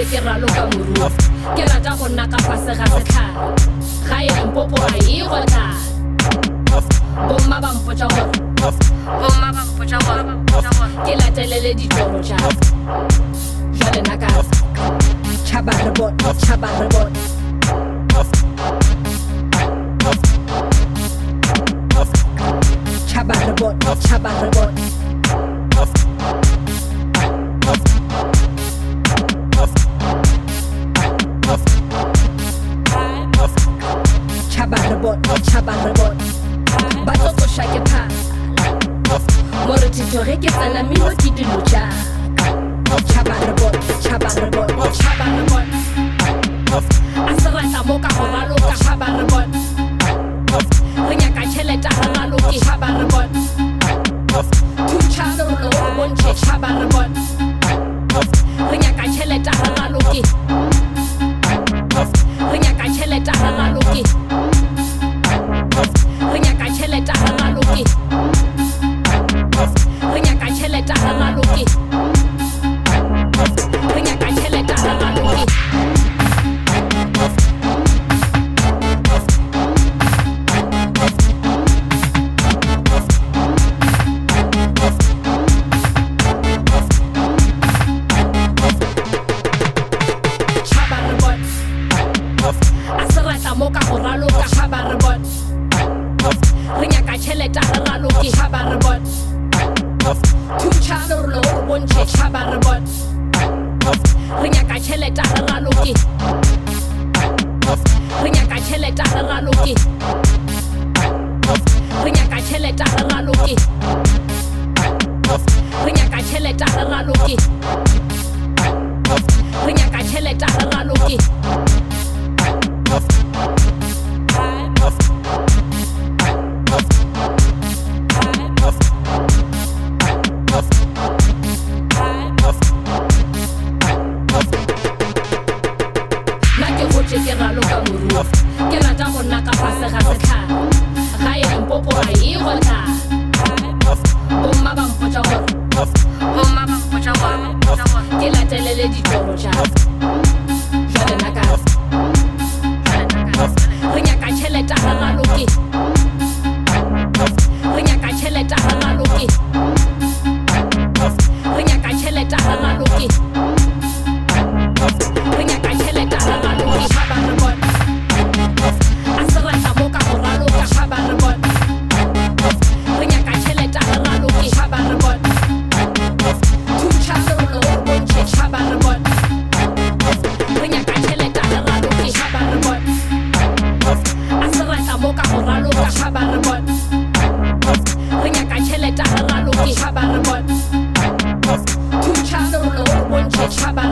gotse ke raloka moruo. Ke rata go nna ka fase ga setlhare. Ga e limpopo a e gotla bomma ba mpotsa gore bomma ba mpotsa gore ke latelele ditoro ja. Jale nna ka tšhaba re bot tšhaba re bot tšhaba re bot tšhaba re bot tšhaba re bot. Ba tlo tsoša ke phala ke tsena mino ke dilo ja tšhaba re bot tšhaba re bot tšhaba re bot. A se rata mo ka go raloka tšhaba re bot. Re nyaka tšheleta re raloke tšhaba re bot. Thuntšha lerolo go bontšhe tšhaba re bot. Re nyaka tšheleta re raloke re thuntšha lerolo go bontšhe tšhaba re bot re nyaka tšheleta re raloke re nyaka tšheleta re raloke re nyaka tšheleta re raloke re nyaka tšheleta re raloke re nyaka tšheleta re raloke ke ke raloka moruo. Ke rata go nna ka fase ga setlhare. Ga e limpopo a e gotla lerolo go bontšhe tšhaba re bot